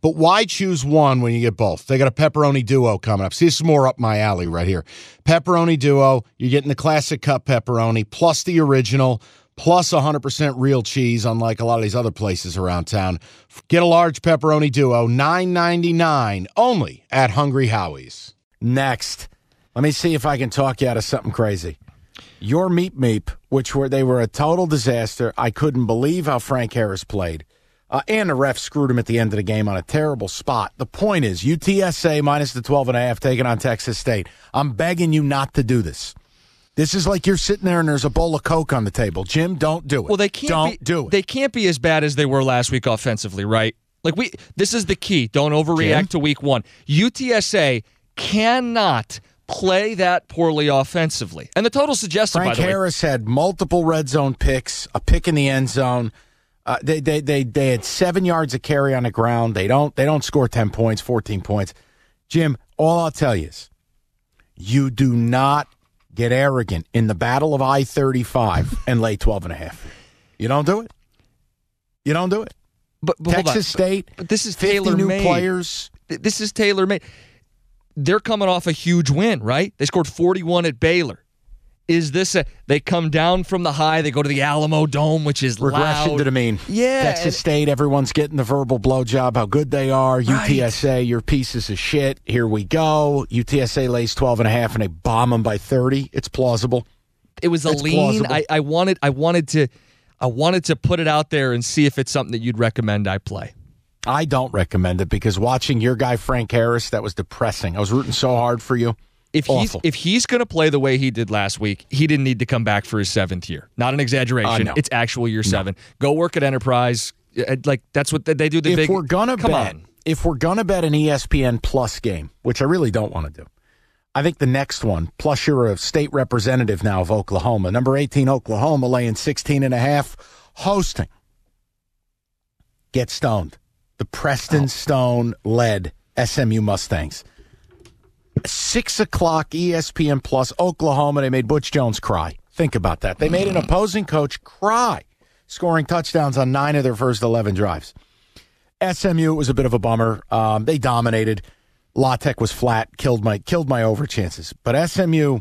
But why choose one when you get both? They got a pepperoni duo coming up. See, this is more up my alley right here. Pepperoni duo, you're getting the classic cup pepperoni plus the original plus 100% real cheese, unlike a lot of these other places around town. Get a large pepperoni duo, $9.99 only at Hungry Howie's. Next, let me see if I can talk you out of something crazy. Your Meep Meep, which were they were a total disaster. I couldn't believe how Frank Harris played. Uh, and the ref screwed him at the end of the game on a terrible spot. The point is, UTSA minus the 12 and a half taking on Texas State. I'm begging you not to do this. This is like you're sitting there and there's a bowl of Coke on the table. Jim, don't do it. Well, they can't don't be, do it. They can't be as bad as they were last week offensively, right? Like we this is the key. Don't overreact Jim? to week 1. UTSA cannot play that poorly offensively. And the total suggested Frank by the way. Harris had multiple red zone picks, a pick in the end zone. Uh, they, they they they had seven yards of carry on the ground. They don't they don't score ten points, fourteen points. Jim, all I'll tell you is, you do not get arrogant in the battle of I thirty five and lay 12 and a half. You don't do it. You don't do it. But, but. Texas State, But this is 50 tailor new made. players. This is Taylor made. They're coming off a huge win, right? They scored 41 at Baylor. Is this a they come down from the high, they go to the Alamodome, which is Regression loud. to the mean. Yeah, Texas and- State, everyone's getting the verbal blowjob, how good they are. Right. UTSA, your pieces of shit. Here we go. UTSA lays 12 and a half and they bomb them by 30. It's plausible. it was a It's lean. I, I wanted I wanted to I wanted to put it out there and see if it's something that you'd recommend I play. I don't recommend it because watching your guy Frank Harris, that was depressing. I was rooting so hard for you. If he's if he's going to play the way he did last week, he didn't need to come back for his seventh year. Not an exaggeration. Uh, no. It's actual year seven. Go work at Enterprise. Uh, Like that's what they do. The if big. we're gonna come bet, on. if we're gonna bet an ESPN Plus game, which I really don't want to do, I think the next one. Plus, you're a state representative now of Oklahoma. Number 18, Oklahoma, laying 16 and a half, hosting. Get stoned. The Preston Oh. Stone led SMU Mustangs. Six o'clock ESPN Plus Oklahoma. They made Butch Jones cry. Think about that. They made an opposing coach cry, scoring touchdowns on nine of their first eleven drives. SMU was a bit of a bummer. Um, they dominated. La Tech was flat, killed my killed my over chances. But SMU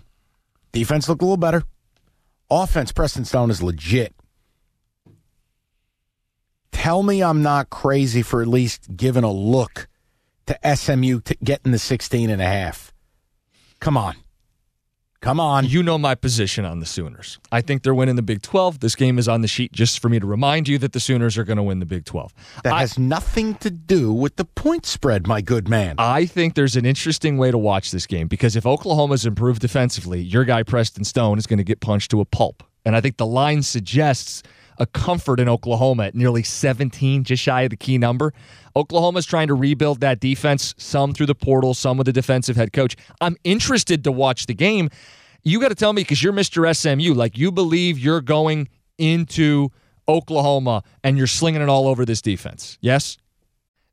defense looked a little better. Offense, Preston Stone is legit. Tell me I'm not crazy for at least giving a look to SMU to getting the 16 and a half. Come on. Come on. You know my position on the Sooners. I think they're winning the Big 12. This game is on the sheet just for me to remind you that the Sooners are going to win the Big 12. That I- has nothing to do with the point spread, my good man. I think there's an interesting way to watch this game because if Oklahoma's improved defensively, your guy Preston Stone is going to get punched to a pulp. And I think the line suggests a comfort in Oklahoma at nearly 17, just shy of the key number. Oklahoma's trying to rebuild that defense, some through the portal, some with the defensive head coach. I'm interested to watch the game. You got to tell me because you're Mr. SMU, like you believe you're going into Oklahoma and you're slinging it all over this defense. Yes?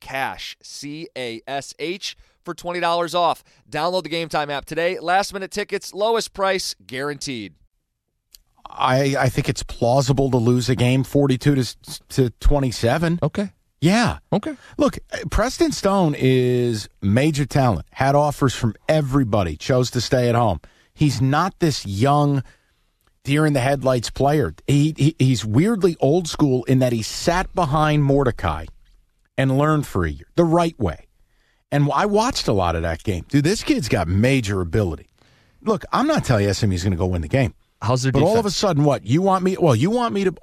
CASH, C A S H, for $20 off. Download the Gametime app today. Last minute tickets, lowest price guaranteed. I, I think it's plausible to lose a game 42 to, to 27. Okay. Yeah. Okay. Look, Preston Stone is major talent. Had offers from everybody. Chose to stay at home. He's not this young deer in the headlights player. He, he he's weirdly old school in that he sat behind Mordecai and learn for a year the right way. And I watched a lot of that game. Dude, this kid's got major ability. Look, I'm not telling you SMU's going to go win the game. How's their But defense? all of a sudden, what you want me? Well, you want me to?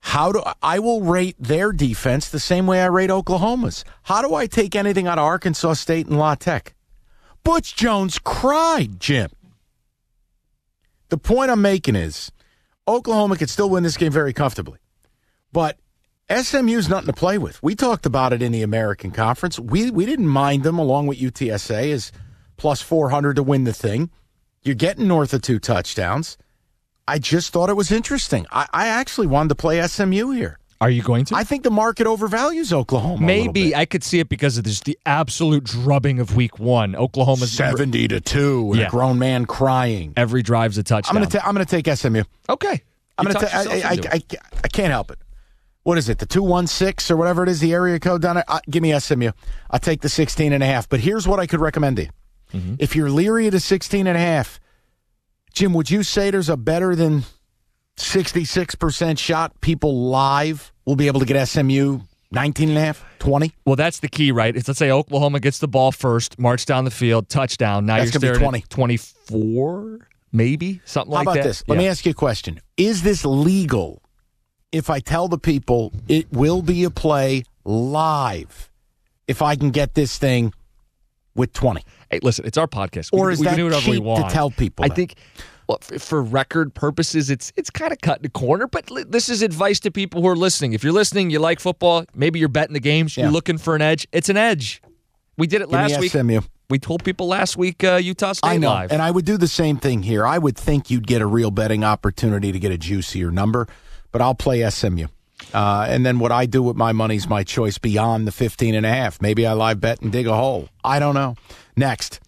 How do I will rate their defense the same way I rate Oklahoma's? How do I take anything out of Arkansas State and La Tech? Butch Jones cried, Jim. The point I'm making is Oklahoma could still win this game very comfortably, but SMU's nothing to play with. We talked about it in the American Conference. We we didn't mind them along with UTSA as plus 400 to win the thing. You're getting north of two touchdowns. I just thought it was interesting. I, I actually wanted to play SMU here. Are you going to? I think the market overvalues Oklahoma. Maybe. I could see it because of this the absolute drubbing of week one. Oklahoma's seventy to two, and Yeah. a grown man crying. every drive's a I'm touchdown. gonna ta- I'm gonna take SMU. okay. I'm gonna. talked ta- I, I. I, I can't help it. What is it? The two one six or whatever it is, the area code down there. Uh, give me SMU. I'll take the 16 and a half. But here's what I could recommend to you. Mm-hmm. If you're leery of the 16 and a half, Jim, would you say there's a better than 66% shot people live will be able to get SMU 19 and a half, 20? Well, that's the key, right? It's let's say Oklahoma gets the ball first, march down the field, touchdown. Now That's you're staring 20. at 24, maybe something How like that. How about this? Let me ask you a question. Is this legal if I tell the people it will be a play live if I can get this thing with 20? Hey, listen, it's our podcast. Or we, is we that do whatever we cheap to tell people I that? think. Well, for, record purposes, it's it's kind of cutting the corner. But li- this is advice to people who are listening. If you're listening, you like football. Maybe you're betting the games. Yeah. You're looking for an edge. It's an edge. We did it Give last week. SMU. We told people last week uh, Utah State I know. live. And I would do the same thing here. I would think you'd get a real betting opportunity to get a juicier number, but I'll play SMU. Uh, and then what I do with my money's my choice beyond the 15 and a half. Maybe I live bet and dig a hole. I don't know. Next.